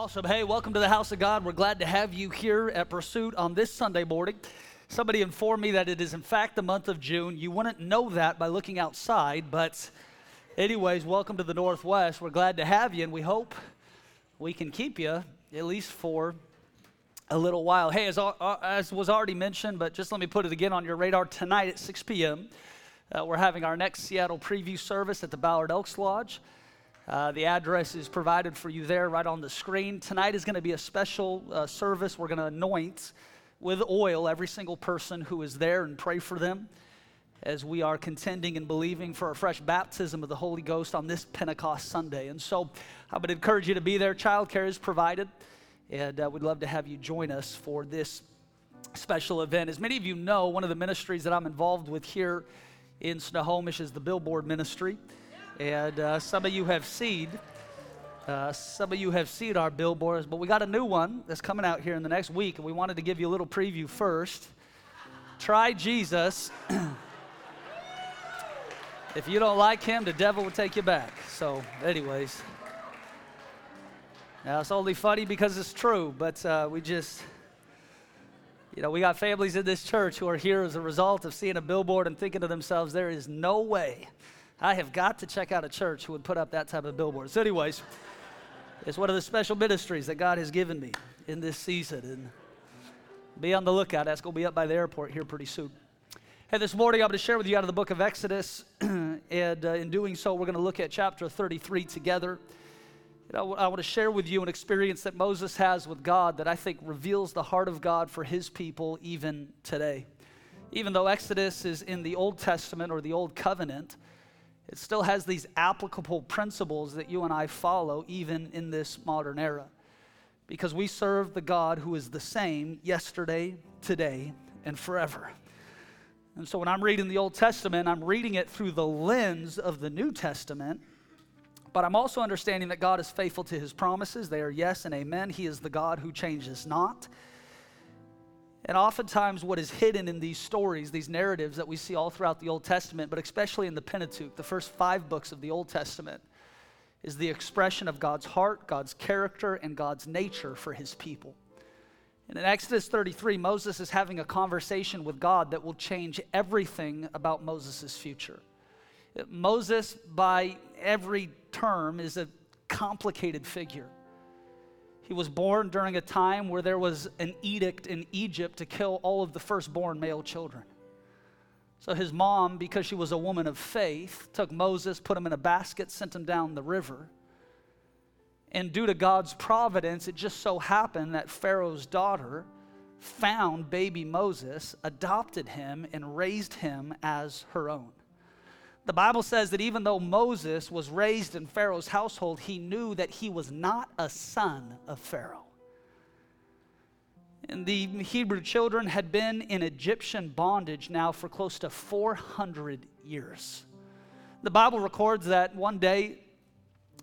Awesome. Hey, welcome to the house of God. We're glad to have you here at Pursuit on this Sunday morning. Somebody informed me that it is, in fact, the month of June. You wouldn't know that by looking outside, but, anyways, welcome to the Northwest. We're glad to have you, and we hope we can keep you at least for a little while. Hey, as, uh, as was already mentioned, but just let me put it again on your radar tonight at 6 p.m. Uh, we're having our next Seattle preview service at the Ballard Elks Lodge. Uh, the address is provided for you there right on the screen. Tonight is going to be a special uh, service. We're going to anoint with oil every single person who is there and pray for them as we are contending and believing for a fresh baptism of the Holy Ghost on this Pentecost Sunday. And so I would encourage you to be there. Childcare is provided, and uh, we'd love to have you join us for this special event. As many of you know, one of the ministries that I'm involved with here in Snohomish is the Billboard Ministry. And uh, some of you have seen, uh, some of you have seen our billboards, but we got a new one that's coming out here in the next week, and we wanted to give you a little preview first. Try Jesus. if you don't like him, the devil will take you back. So, anyways, now it's only funny because it's true, but uh, we just. You know, we got families in this church who are here as a result of seeing a billboard and thinking to themselves, there is no way I have got to check out a church who would put up that type of billboard. So, anyways, it's one of the special ministries that God has given me in this season. And be on the lookout. That's going to be up by the airport here pretty soon. Hey, this morning I'm going to share with you out of the book of Exodus. and uh, in doing so, we're going to look at chapter 33 together. I want to share with you an experience that Moses has with God that I think reveals the heart of God for his people even today. Even though Exodus is in the Old Testament or the Old Covenant, it still has these applicable principles that you and I follow even in this modern era. Because we serve the God who is the same yesterday, today, and forever. And so when I'm reading the Old Testament, I'm reading it through the lens of the New Testament. But I'm also understanding that God is faithful to his promises. They are yes and amen. He is the God who changes not. And oftentimes, what is hidden in these stories, these narratives that we see all throughout the Old Testament, but especially in the Pentateuch, the first five books of the Old Testament, is the expression of God's heart, God's character, and God's nature for his people. And in Exodus 33, Moses is having a conversation with God that will change everything about Moses' future. Moses, by every term, is a complicated figure. He was born during a time where there was an edict in Egypt to kill all of the firstborn male children. So his mom, because she was a woman of faith, took Moses, put him in a basket, sent him down the river. And due to God's providence, it just so happened that Pharaoh's daughter found baby Moses, adopted him, and raised him as her own. The Bible says that even though Moses was raised in Pharaoh's household, he knew that he was not a son of Pharaoh. And the Hebrew children had been in Egyptian bondage now for close to 400 years. The Bible records that one day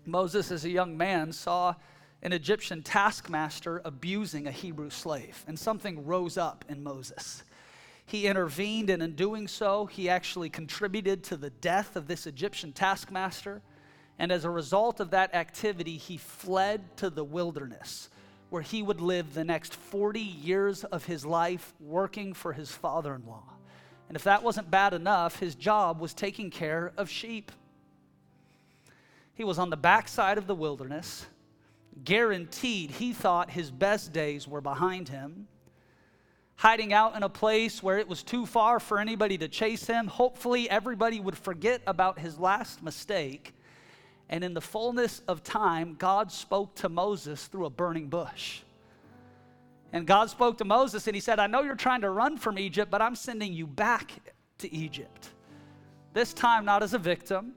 Moses, as a young man, saw an Egyptian taskmaster abusing a Hebrew slave, and something rose up in Moses. He intervened, and in doing so, he actually contributed to the death of this Egyptian taskmaster. And as a result of that activity, he fled to the wilderness, where he would live the next 40 years of his life working for his father in law. And if that wasn't bad enough, his job was taking care of sheep. He was on the backside of the wilderness, guaranteed he thought his best days were behind him hiding out in a place where it was too far for anybody to chase him. Hopefully, everybody would forget about his last mistake. And in the fullness of time, God spoke to Moses through a burning bush. And God spoke to Moses and he said, I know you're trying to run from Egypt, but I'm sending you back to Egypt. This time, not as a victim,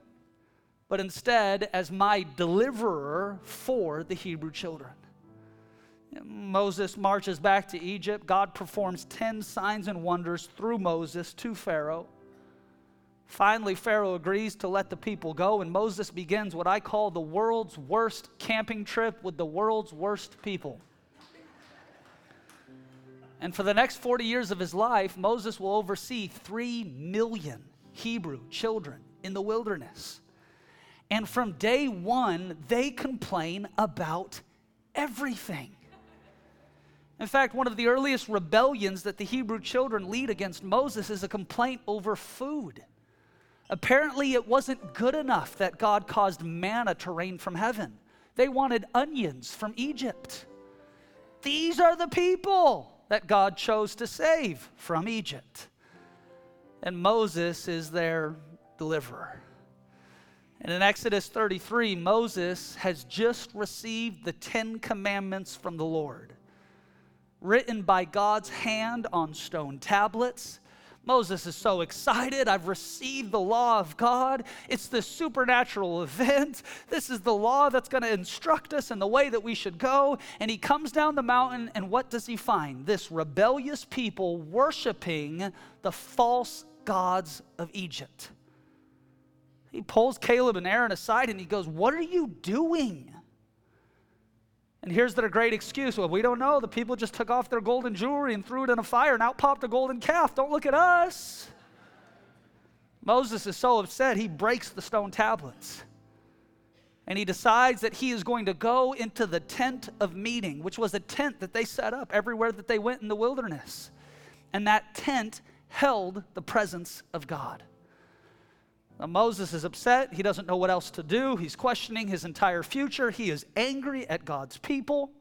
but instead as my deliverer for the Hebrew children. Moses marches back to Egypt. God performs 10 signs and wonders through Moses to Pharaoh. Finally, Pharaoh agrees to let the people go, and Moses begins what I call the world's worst camping trip with the world's worst people. And for the next 40 years of his life, Moses will oversee 3 million Hebrew children in the wilderness. And from day one, they complain about everything. In fact, one of the earliest rebellions that the Hebrew children lead against Moses is a complaint over food. Apparently, it wasn't good enough that God caused manna to rain from heaven. They wanted onions from Egypt. These are the people that God chose to save from Egypt. And Moses is their deliverer. And in Exodus 33, Moses has just received the Ten Commandments from the Lord, written by God's hand on stone tablets Moses is so excited. I've received the law of God. It's this supernatural event. This is the law that's going to instruct us in the way that we should go. And he comes down the mountain, and what does he find? This rebellious people worshiping the false gods of Egypt. He pulls Caleb and Aaron aside and he goes, What are you doing? And here's their great excuse. Well, we don't know. The people just took off their golden jewelry and threw it in a fire, and out popped a golden calf. Don't look at us. Moses is so upset, he breaks the stone tablets. And he decides that he is going to go into the tent of meeting, which was a tent that they set up everywhere that they went in the wilderness. And that tent held the presence of God. Now, Moses is upset. He doesn't know what else to do. He's questioning his entire future. He is angry at God's people.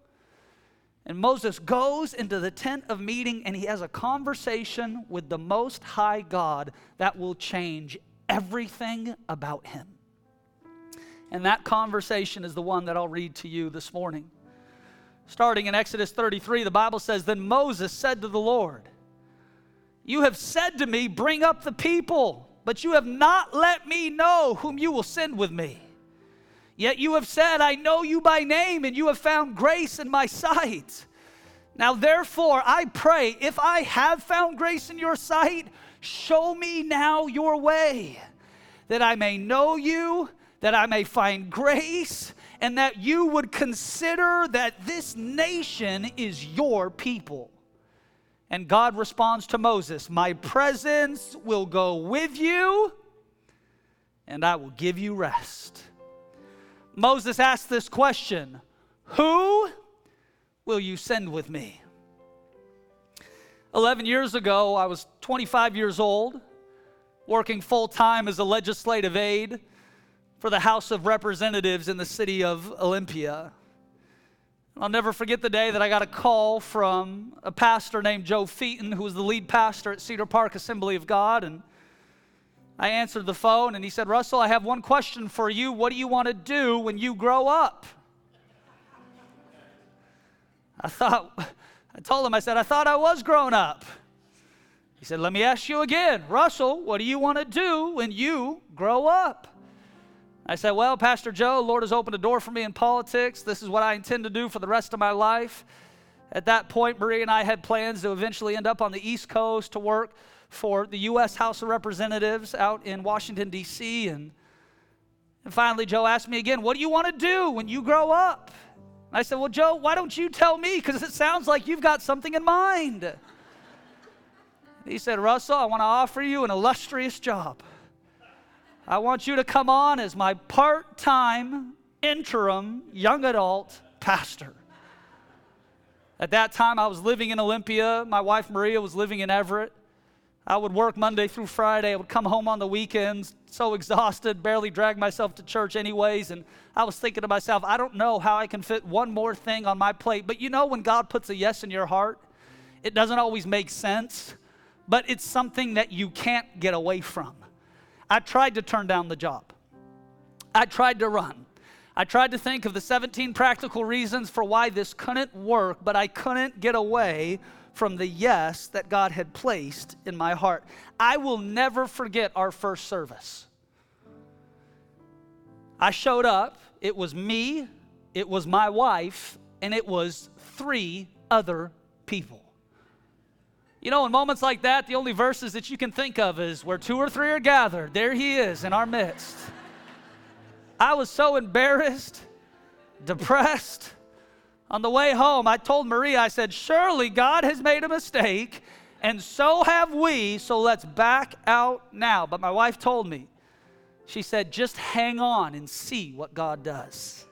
And Moses goes into the tent of meeting and he has a conversation with the Most High God that will change everything about him. And that conversation is the one that I'll read to you this morning. Starting in Exodus 33, the Bible says Then Moses said to the Lord, You have said to me, Bring up the people but you have not let me know whom you will send with me. Yet you have said, I know you by name, and you have found grace in my sight. Now, therefore, I pray, if I have found grace in your sight, show me now your way, that I may know you, that I may find grace, and that you would consider that this nation is your people. And God responds to Moses, My presence will go with you, and I will give you rest. Moses asked this question Who will you send with me? 11 years ago, I was 25 years old, working full time as a legislative aide for the House of Representatives in the city of Olympia. I'll never forget the day that I got a call from a pastor named Joe Fuiten, who was the lead pastor at Cedar Park Assembly of God. And I answered the phone and he said, Russell, I have one question for you. What do you want to do when you grow up? I thought, I told him, I said, I thought I was grown up. He said, Let me ask you again, Russell, what do you want to do when you grow up? I said, Well, Pastor Joe, Lord has opened a door for me in politics. This is what I intend to do for the rest of my life. At that point, Marie and I had plans to eventually end up on the East Coast to work for the U.S. House of Representatives out in Washington, D.C. And, and finally, Joe asked me again, What do you want to do when you grow up? And I said, Well, Joe, why don't you tell me? Because it sounds like you've got something in mind. He said, Russell, I want to offer you an illustrious job. I want you to come on as my part time interim young adult pastor. At that time, I was living in Olympia. My wife Maria was living in Everett. I would work Monday through Friday. I would come home on the weekends, so exhausted, barely drag myself to church, anyways. And I was thinking to myself, I don't know how I can fit one more thing on my plate. But you know, when God puts a yes in your heart, it doesn't always make sense, but it's something that you can't get away from. I tried to turn down the job. I tried to run. I tried to think of the 17 practical reasons for why this couldn't work, but I couldn't get away from the yes that God had placed in my heart. I will never forget our first service. I showed up, it was me, it was my wife, and it was three other people. You know, in moments like that, the only verses that you can think of is where two or three are gathered, there he is in our midst. I was so embarrassed, depressed. On the way home, I told Maria, I said, Surely God has made a mistake, and so have we, so let's back out now. But my wife told me, she said, Just hang on and see what God does.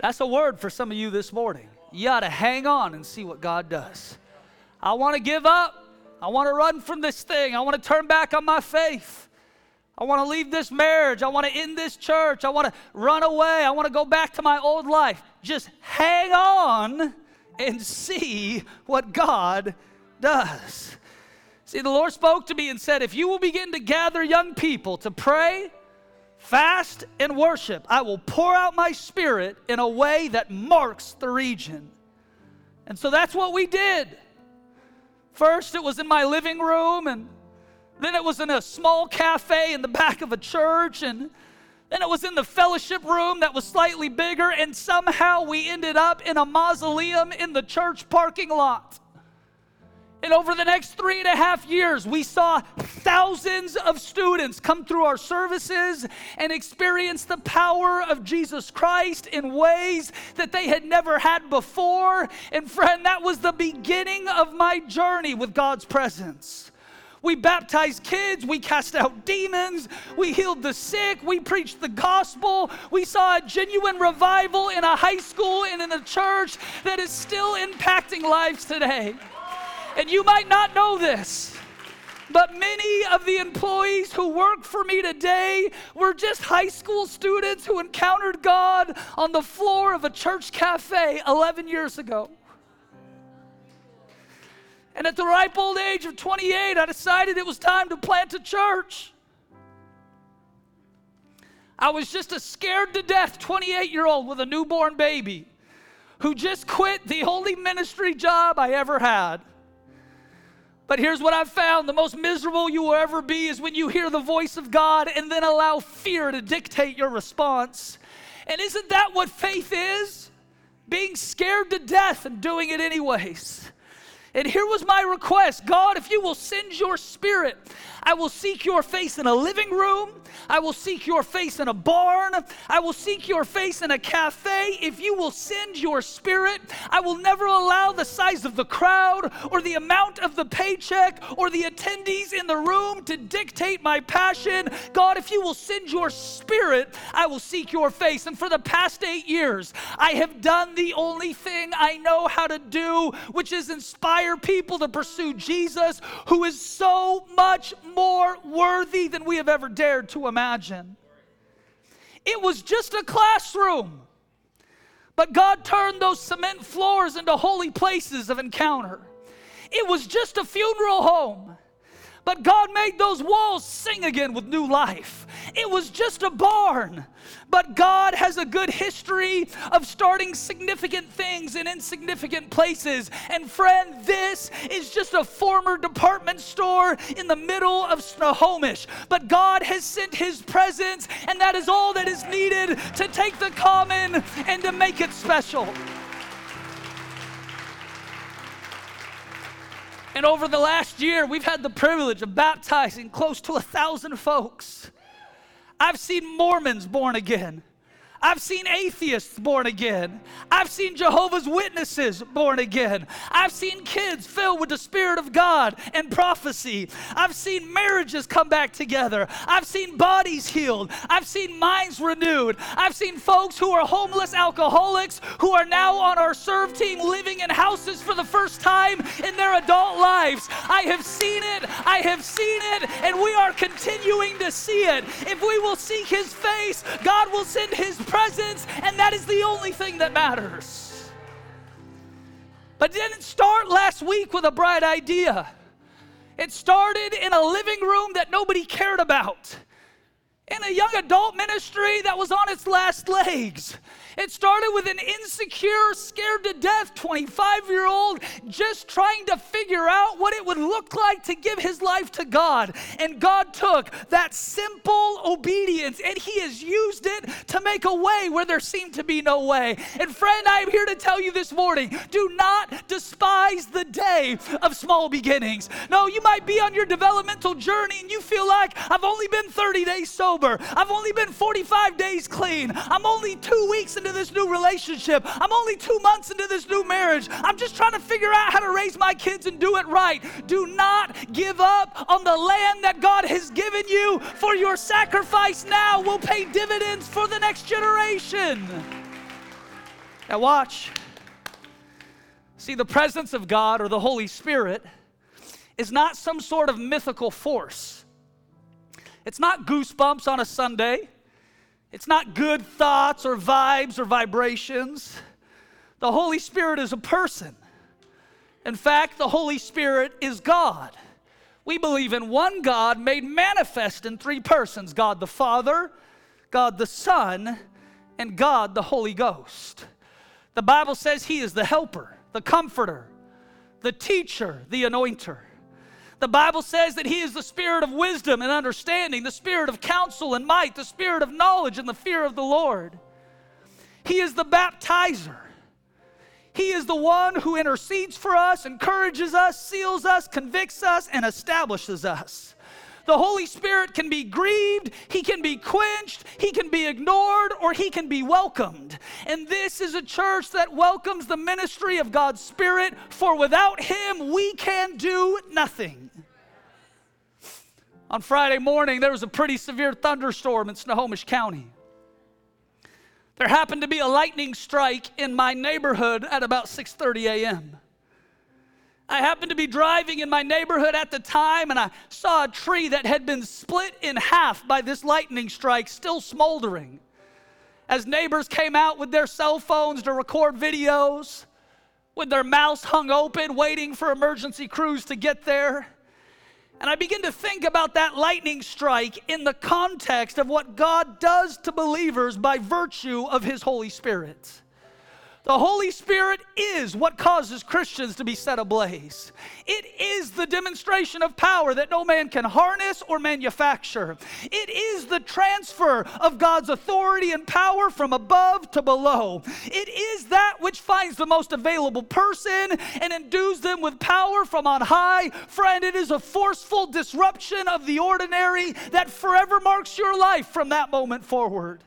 That's a word for some of you this morning. You got to hang on and see what God does. I want to give up. I want to run from this thing. I want to turn back on my faith. I want to leave this marriage. I want to end this church. I want to run away. I want to go back to my old life. Just hang on and see what God does. See, the Lord spoke to me and said, If you will begin to gather young people to pray, fast, and worship, I will pour out my spirit in a way that marks the region. And so that's what we did. First, it was in my living room, and then it was in a small cafe in the back of a church, and then it was in the fellowship room that was slightly bigger, and somehow we ended up in a mausoleum in the church parking lot. And over the next three and a half years, we saw thousands of students come through our services and experience the power of Jesus Christ in ways that they had never had before. And friend, that was the beginning of my journey with God's presence. We baptized kids, we cast out demons, we healed the sick, we preached the gospel. We saw a genuine revival in a high school and in a church that is still impacting lives today. And you might not know this, but many of the employees who work for me today were just high school students who encountered God on the floor of a church cafe 11 years ago. And at the ripe old age of 28, I decided it was time to plant a church. I was just a scared to death 28 year old with a newborn baby who just quit the only ministry job I ever had. But here's what I've found the most miserable you will ever be is when you hear the voice of God and then allow fear to dictate your response. And isn't that what faith is? Being scared to death and doing it anyways. And here was my request God, if you will send your spirit, I will seek your face in a living room. I will seek your face in a barn. I will seek your face in a cafe. If you will send your spirit, I will never allow the size of the crowd or the amount of the paycheck or the attendees in the room to dictate my passion. God, if you will send your spirit, I will seek your face. And for the past eight years, I have done the only thing I know how to do, which is inspire people to pursue Jesus, who is so much more worthy than we have ever dared to imagine. It was just a classroom, but God turned those cement floors into holy places of encounter. It was just a funeral home, but God made those walls sing again with new life. It was just a barn, but God has a good history of starting significant things in insignificant places. And friend, this is just a former department store in the middle of Snohomish. But God has sent His presence, and that is all that is needed to take the common and to make it special. And over the last year, we've had the privilege of baptizing close to a thousand folks. I've seen Mormons born again. I've seen atheists born again. I've seen Jehovah's Witnesses born again. I've seen kids filled with the Spirit of God and prophecy. I've seen marriages come back together. I've seen bodies healed. I've seen minds renewed. I've seen folks who are homeless alcoholics who are now on our serve team living in houses for the first time in their adult lives. I have seen it. I have seen it. And we are continuing to see it. If we will seek His face, God will send His presence, and that is the only thing that matters. But didn't start last week with a bright idea. It started in a living room that nobody cared about, in a young adult ministry that was on its last legs. It started with an insecure, scared to death 25 year old just trying to figure out what it would look like to give his life to God. And God took that simple obedience and He has used it to make a way where there seemed to be no way. And friend, I am here to tell you this morning do not despise the day of small beginnings. No, you might be on your developmental journey and you feel like I've only been 30 days sober, I've only been 45 days clean, I'm only two weeks into this new relationship. I'm only two months into this new marriage. I'm just trying to figure out how to raise my kids and do it right. Do not give up on the land that God has given you, for your sacrifice now will pay dividends for the next generation. Now, watch. See, the presence of God or the Holy Spirit is not some sort of mythical force. It's not goosebumps on a Sunday. It's not good thoughts or vibes or vibrations. The Holy Spirit is a person. In fact, the Holy Spirit is God. We believe in one God made manifest in three persons God the Father, God the Son, and God the Holy Ghost. The Bible says He is the helper, the comforter, the teacher, the anointer. The Bible says that He is the spirit of wisdom and understanding, the spirit of counsel and might, the spirit of knowledge and the fear of the Lord. He is the baptizer. He is the one who intercedes for us, encourages us, seals us, convicts us, and establishes us. The Holy Spirit can be grieved, He can be quenched, He can be ignored, or He can be welcomed. And this is a church that welcomes the ministry of God's Spirit, for without Him, we can do nothing. On Friday morning, there was a pretty severe thunderstorm in Snohomish County. There happened to be a lightning strike in my neighborhood at about 6:30 a.m. I happened to be driving in my neighborhood at the time and I saw a tree that had been split in half by this lightning strike, still smoldering. As neighbors came out with their cell phones to record videos, with their mouths hung open, waiting for emergency crews to get there. And I begin to think about that lightning strike in the context of what God does to believers by virtue of His Holy Spirit. The Holy Spirit is what causes Christians to be set ablaze. It is the demonstration of power that no man can harness or manufacture. It is the transfer of God's authority and power from above to below. It is that which finds the most available person and endues them with power from on high. Friend, it is a forceful disruption of the ordinary that forever marks your life from that moment forward.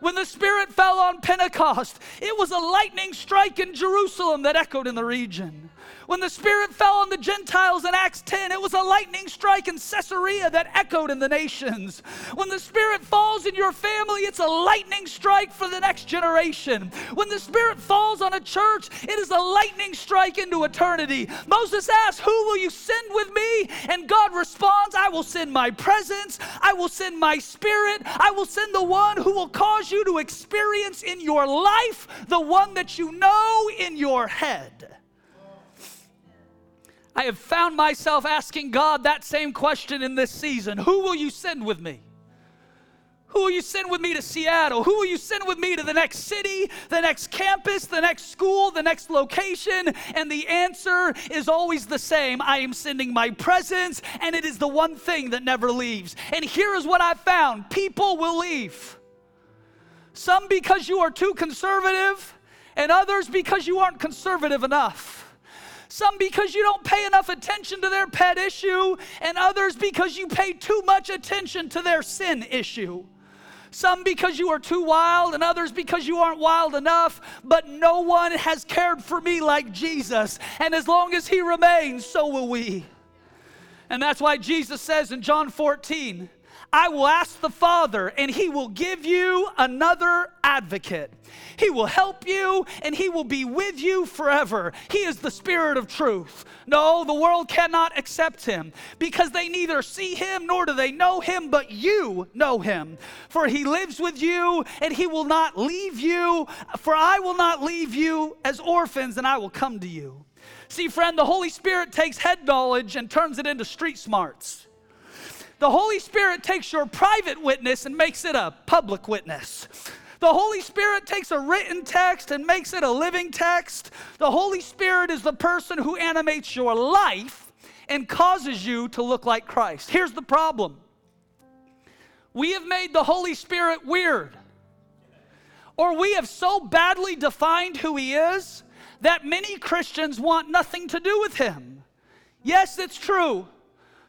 When the Spirit fell on Pentecost, it was a lightning strike in Jerusalem that echoed in the region. When the Spirit fell on the Gentiles in Acts 10, it was a lightning strike in Caesarea that echoed in the nations. When the Spirit falls in your family, it's a lightning strike for the next generation. When the Spirit falls on a church, it is a lightning strike into eternity. Moses asks, Who will you send with me? And God responds, I will send my presence, I will send my Spirit, I will send the one who will cause you to experience in your life the one that you know in your head. I have found myself asking God that same question in this season Who will you send with me? Who will you send with me to Seattle? Who will you send with me to the next city, the next campus, the next school, the next location? And the answer is always the same I am sending my presence, and it is the one thing that never leaves. And here is what I found people will leave. Some because you are too conservative, and others because you aren't conservative enough. Some because you don't pay enough attention to their pet issue, and others because you pay too much attention to their sin issue. Some because you are too wild, and others because you aren't wild enough. But no one has cared for me like Jesus. And as long as He remains, so will we. And that's why Jesus says in John 14, I will ask the Father, and He will give you another advocate. He will help you, and He will be with you forever. He is the Spirit of truth. No, the world cannot accept Him because they neither see Him nor do they know Him, but you know Him. For He lives with you, and He will not leave you. For I will not leave you as orphans, and I will come to you. See, friend, the Holy Spirit takes head knowledge and turns it into street smarts. The Holy Spirit takes your private witness and makes it a public witness. The Holy Spirit takes a written text and makes it a living text. The Holy Spirit is the person who animates your life and causes you to look like Christ. Here's the problem we have made the Holy Spirit weird, or we have so badly defined who He is that many Christians want nothing to do with Him. Yes, it's true.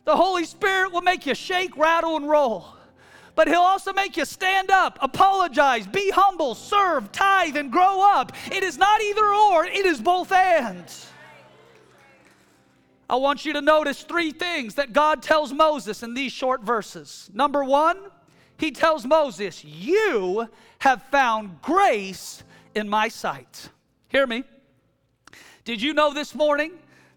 The Holy Spirit will make you shake, rattle, and roll. But He'll also make you stand up, apologize, be humble, serve, tithe, and grow up. It is not either or, it is both and. I want you to notice three things that God tells Moses in these short verses. Number one, He tells Moses, You have found grace in my sight. Hear me. Did you know this morning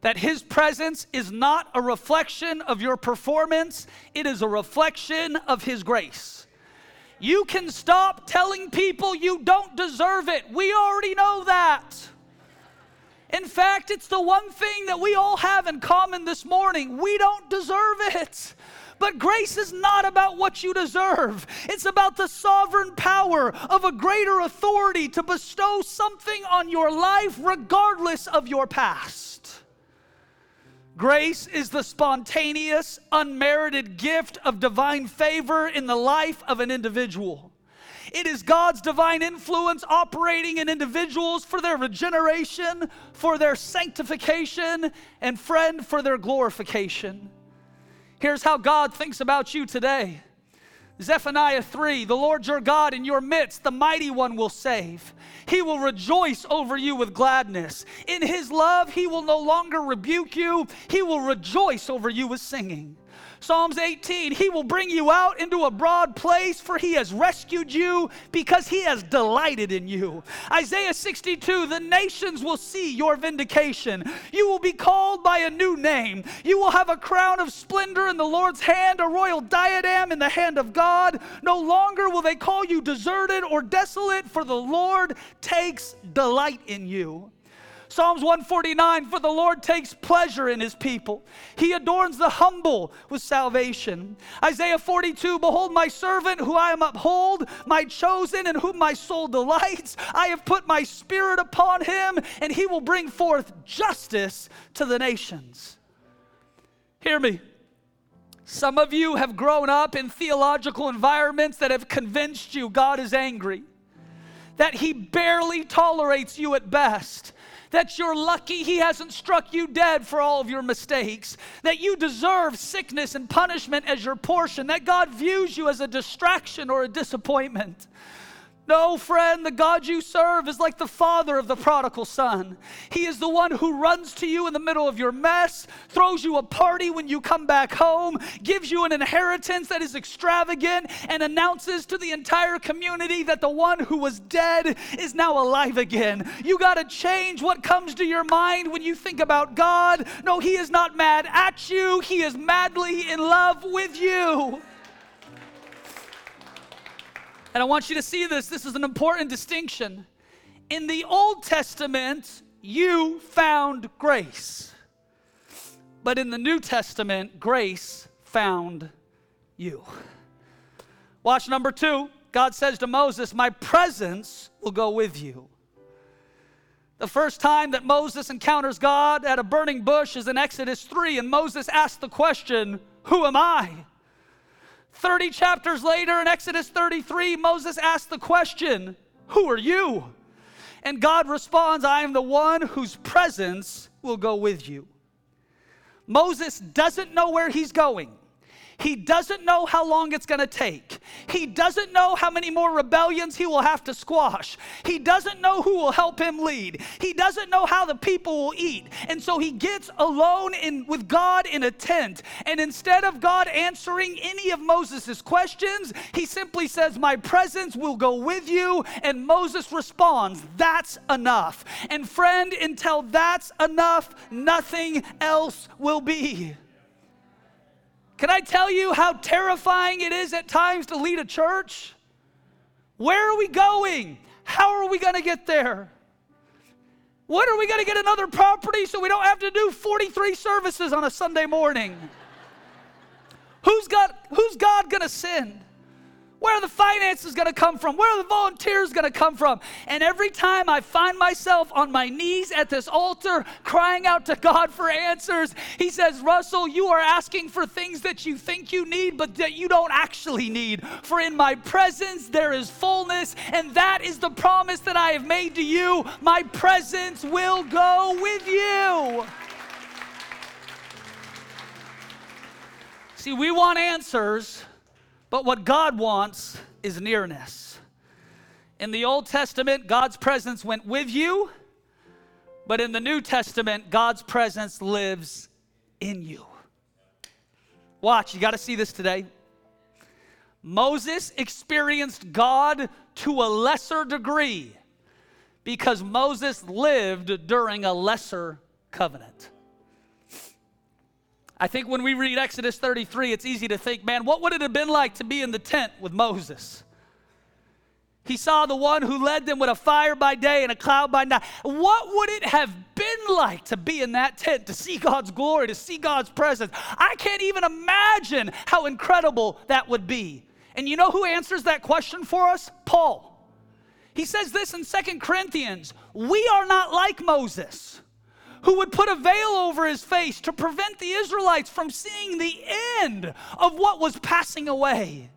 that His presence is not a reflection of your performance, it is a reflection of His grace. You can stop telling people you don't deserve it. We already know that. In fact, it's the one thing that we all have in common this morning. We don't deserve it. But grace is not about what you deserve. It's about the sovereign power of a greater authority to bestow something on your life regardless of your past. Grace is the spontaneous, unmerited gift of divine favor in the life of an individual. It is God's divine influence operating in individuals for their regeneration, for their sanctification, and friend, for their glorification. Here's how God thinks about you today. Zephaniah 3 The Lord your God in your midst, the mighty one will save. He will rejoice over you with gladness. In his love, he will no longer rebuke you, he will rejoice over you with singing. Psalms 18, He will bring you out into a broad place, for He has rescued you because He has delighted in you. Isaiah 62, the nations will see your vindication. You will be called by a new name. You will have a crown of splendor in the Lord's hand, a royal diadem in the hand of God. No longer will they call you deserted or desolate, for the Lord takes delight in you. Psalms 149 For the Lord takes pleasure in his people, he adorns the humble with salvation. Isaiah 42 Behold, my servant who I am uphold, my chosen in whom my soul delights. I have put my spirit upon him, and he will bring forth justice to the nations. Hear me. Some of you have grown up in theological environments that have convinced you God is angry, that He barely tolerates you at best, that you're lucky He hasn't struck you dead for all of your mistakes, that you deserve sickness and punishment as your portion, that God views you as a distraction or a disappointment. No, friend, the God you serve is like the father of the prodigal son. He is the one who runs to you in the middle of your mess, throws you a party when you come back home, gives you an inheritance that is extravagant, and announces to the entire community that the one who was dead is now alive again. You got to change what comes to your mind when you think about God. No, He is not mad at you, He is madly in love with you. And I want you to see this. This is an important distinction. In the Old Testament, you found grace. But in the New Testament, grace found you. Watch number two. God says to Moses, My presence will go with you. The first time that Moses encounters God at a burning bush is in Exodus 3, and Moses asks the question, Who am I? 30 chapters later in Exodus 33, Moses asks the question, Who are you? And God responds, I am the one whose presence will go with you. Moses doesn't know where he's going. He doesn't know how long it's going to take. He doesn't know how many more rebellions he will have to squash. He doesn't know who will help him lead. He doesn't know how the people will eat. And so he gets alone in, with God in a tent. And instead of God answering any of Moses' questions, he simply says, My presence will go with you. And Moses responds, That's enough. And friend, until that's enough, nothing else will be. Can I tell you how terrifying it is at times to lead a church? Where are we going? How are we going to get there? When are we going to get another property so we don't have to do 43 services on a Sunday morning? who's, got, who's God going to send? Where are the finances going to come from? Where are the volunteers going to come from? And every time I find myself on my knees at this altar crying out to God for answers, He says, Russell, you are asking for things that you think you need, but that you don't actually need. For in my presence there is fullness, and that is the promise that I have made to you. My presence will go with you. See, we want answers but what God wants is nearness. In the Old Testament, God's presence went with you, but in the New Testament, God's presence lives in you. Watch, you got to see this today. Moses experienced God to a lesser degree because Moses lived during a lesser covenant. I think when we read Exodus 33, it's easy to think, man, what would it have been like to be in the tent with Moses? He saw the one who led them with a fire by day and a cloud by night. What would it have been like to be in that tent, to see God's glory, to see God's presence? I can't even imagine how incredible that would be. And you know who answers that question for us? Paul. He says this in Second Corinthians We are not like Moses, who would put a veil over his face to prevent the Israelites from seeing the end of what was passing away.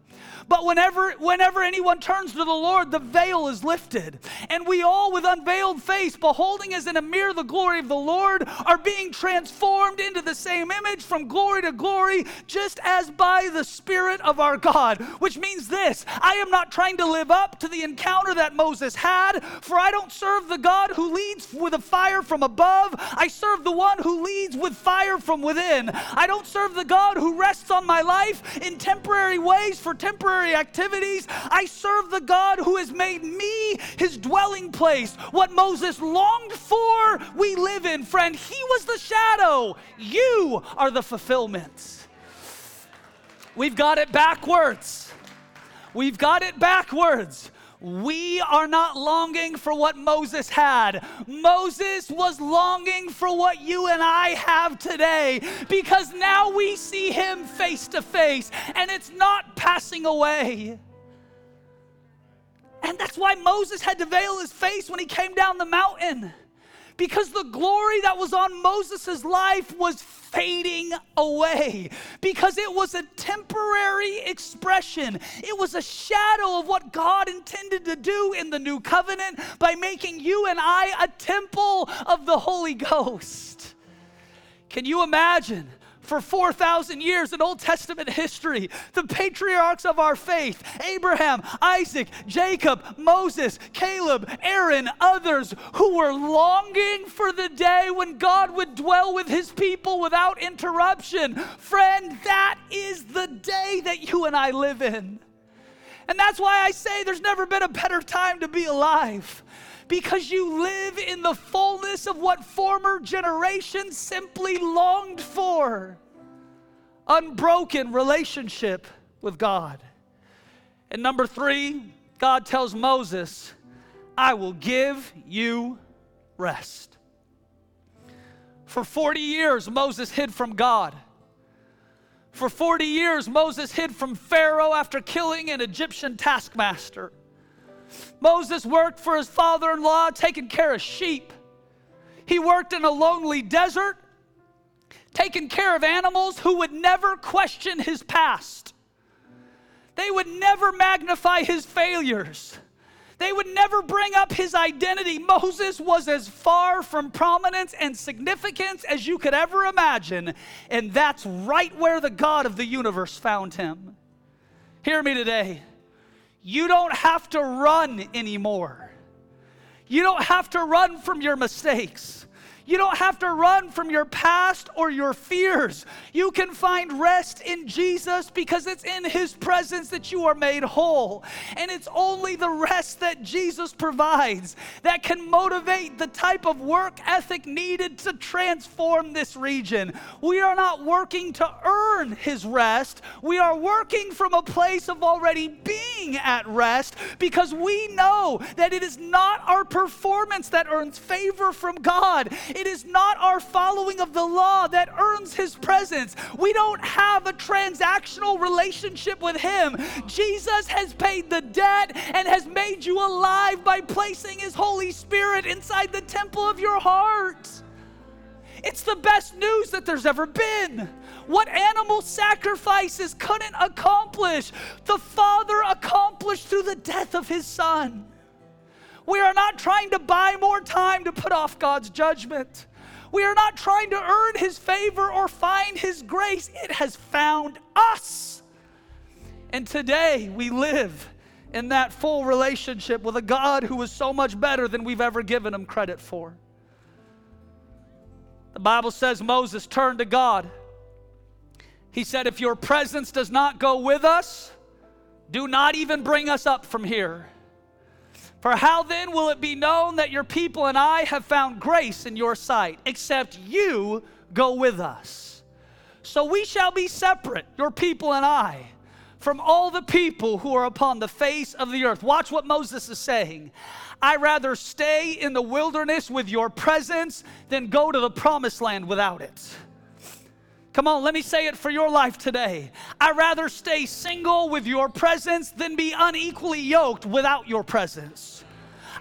But whenever, whenever anyone turns to the Lord, the veil is lifted. And we all, with unveiled face, beholding as in a mirror the glory of the Lord, are being transformed into the same image from glory to glory, just as by the Spirit of our God. Which means this I am not trying to live up to the encounter that Moses had, for I don't serve the God who leads with a fire from above. I serve the one who leads with fire from within. I don't serve the God who rests on my life in temporary ways for temporary temporary activities. I serve the God who has made me his dwelling place. What Moses longed for, we live in. Friend, he was the shadow, you are the fulfillment. We've got it backwards. We've got it backwards. We are not longing for what Moses had. Moses was longing for what you and I have today because now we see him face to face and it's not passing away. And that's why Moses had to veil his face when he came down the mountain because the glory that was on Moses' life was fading away because it was a temporary expression. It was a shadow of what God intended to do in the new covenant by making you and I a temple of the Holy Ghost. Can you imagine? For 4,000 years in Old Testament history. The patriarchs of our faith Abraham, Isaac, Jacob, Moses, Caleb, Aaron, others who were longing for the day when God would dwell with his people without interruption. Friend, that is the day that you and I live in. And that's why I say there's never been a better time to be alive because you live in the fullness of what former generations simply longed for unbroken relationship with God. And number three, God tells Moses, I will give you rest. For 40 years, Moses hid from God. For 40 years, Moses hid from Pharaoh after killing an Egyptian taskmaster. Moses worked for his father in law, taking care of sheep. He worked in a lonely desert, taking care of animals who would never question his past. They would never magnify his failures. They would never bring up his identity. Moses was as far from prominence and significance as you could ever imagine, and that's right where the God of the universe found him. Hear me today. You don't have to run anymore. You don't have to run from your mistakes. You don't have to run from your past or your fears. You can find rest in Jesus because it's in His presence that you are made whole. And it's only the rest that Jesus provides that can motivate the type of work ethic needed to transform this region. We are not working to earn His rest, we are working from a place of already being at rest because we know that it is not our performance that earns favor from God. It is not our following of the law that earns his presence. We don't have a transactional relationship with him. Jesus has paid the debt and has made you alive by placing his Holy Spirit inside the temple of your heart. It's the best news that there's ever been. What animal sacrifices couldn't accomplish, the Father accomplished through the death of his Son. We are not trying to buy more time to put off God's judgment. We are not trying to earn His favor or find His grace. It has found us. And today we live in that full relationship with a God who is so much better than we've ever given Him credit for. The Bible says Moses turned to God. He said, If your presence does not go with us, do not even bring us up from here. For how then will it be known that your people and I have found grace in your sight, except you go with us? So we shall be separate, your people and I, from all the people who are upon the face of the earth. Watch what Moses is saying. I rather stay in the wilderness with your presence than go to the promised land without it. Come on, let me say it for your life today. I'd rather stay single with your presence than be unequally yoked without your presence.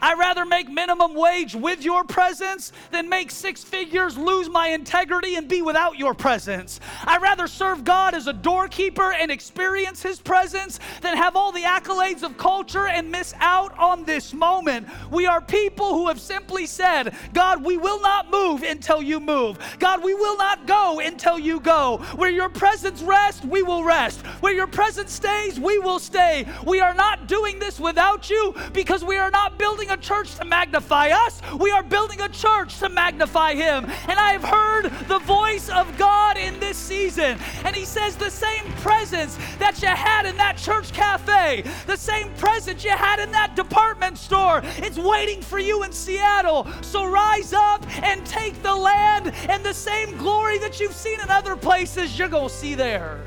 I'd rather make minimum wage with your presence than make six figures, lose my integrity, and be without your presence. I'd rather serve God as a doorkeeper and experience His presence than have all the accolades of culture and miss out on this moment. We are people who have simply said, God, we will not move until you move. God, we will not go until you go. Where your presence rests, we will rest. Where your presence stays, we will stay. We are not doing this without you because we are not building building a church to magnify us, we are building a church to magnify Him. And I have heard the voice of God in this season. And He says, The same presence that you had in that church cafe, the same presence you had in that department store, it's waiting for you in Seattle. So rise up and take the land, and the same glory that you've seen in other places, you're going to see there.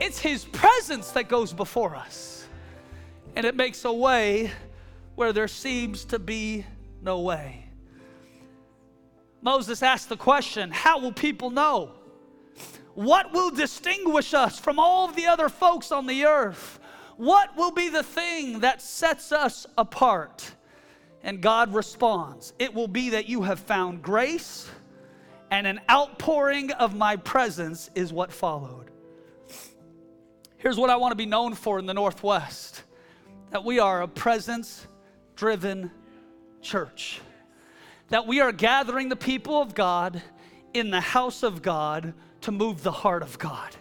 It's His presence that goes before us, and it makes a way where there seems to be no way. Moses asked the question How will people know? What will distinguish us from all the other folks on the earth? What will be the thing that sets us apart? And God responds It will be that you have found grace, and an outpouring of my presence is what followed. Here's what I want to be known for in the Northwest that we are a presence driven church. That we are gathering the people of God in the house of God to move the heart of God.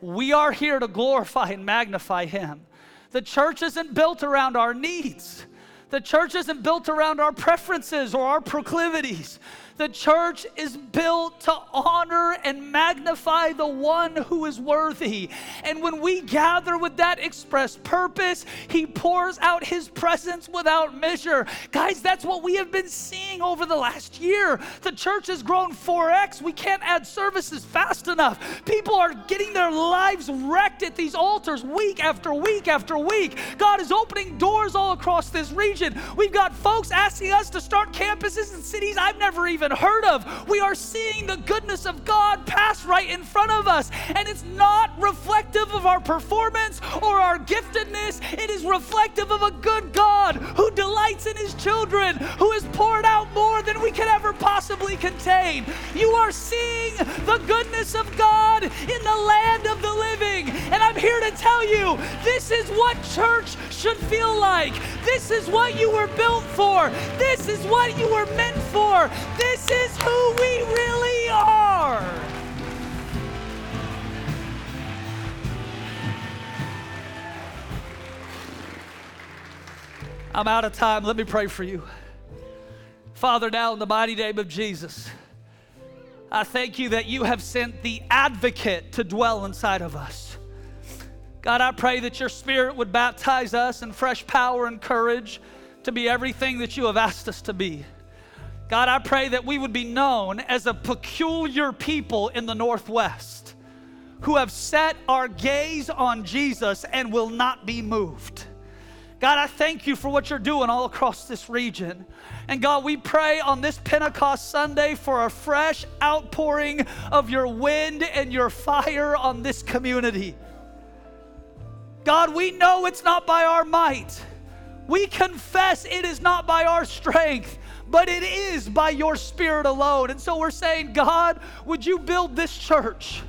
We are here to glorify and magnify Him. The church isn't built around our needs. The church isn't built around our preferences or our proclivities. The church is built to honor and magnify the one who is worthy. And when we gather with that express purpose, He pours out His presence without measure. Guys, that's what we have been seeing over the last year. The church has grown 4x. We can't add services fast enough. People are getting their lives wrecked at these altars week after week after week. God is opening doors all across this region. We've got folks asking us to start campuses in cities I've never even even heard of. We are seeing the goodness of God pass right in front of us. And it's not reflective of our performance or our giftedness, it is reflective of a good God who delights in his children, who has poured out more than we could ever possibly contain. You are seeing the goodness of God in the land of the living. And I'm here to tell you this is what church should feel like. This is what you were built for. This is what you were meant for. This this is who we really are. I'm out of time. Let me pray for you. Father, now in the mighty name of Jesus, I thank you that you have sent the advocate to dwell inside of us. God, I pray that your spirit would baptize us in fresh power and courage to be everything that you have asked us to be. God, I pray that we would be known as a peculiar people in the Northwest who have set our gaze on Jesus and will not be moved. God, I thank you for what you're doing all across this region. And God, we pray on this Pentecost Sunday for a fresh outpouring of your wind and your fire on this community. God, we know it's not by our might. We confess it is not by our strength but it is by your Spirit alone. And so we're saying, God, would you build this church?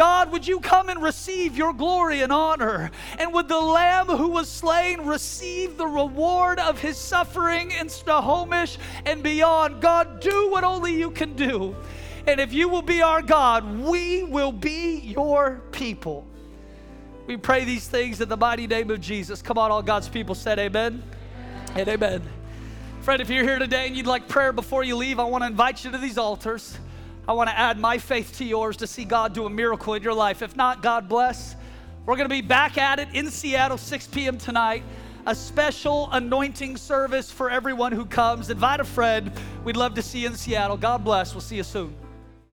God, would you come and receive your glory and honor? And would the Lamb who was slain receive the reward of his suffering in Snohomish and beyond? God, do what only you can do. And if you will be our God, we will be your people. We pray these things in the mighty name of Jesus. Come on, all God's people said amen and amen. Friend, if you're here today and you'd like prayer before you leave, I want to invite you to these altars. I want to add my faith to yours to see God do a miracle in your life. If not, God bless. We're going to be back at it in Seattle, 6 p.m. tonight. a special anointing service for everyone who comes. Invite a friend. We'd love to see you in Seattle. God bless. We'll see you soon.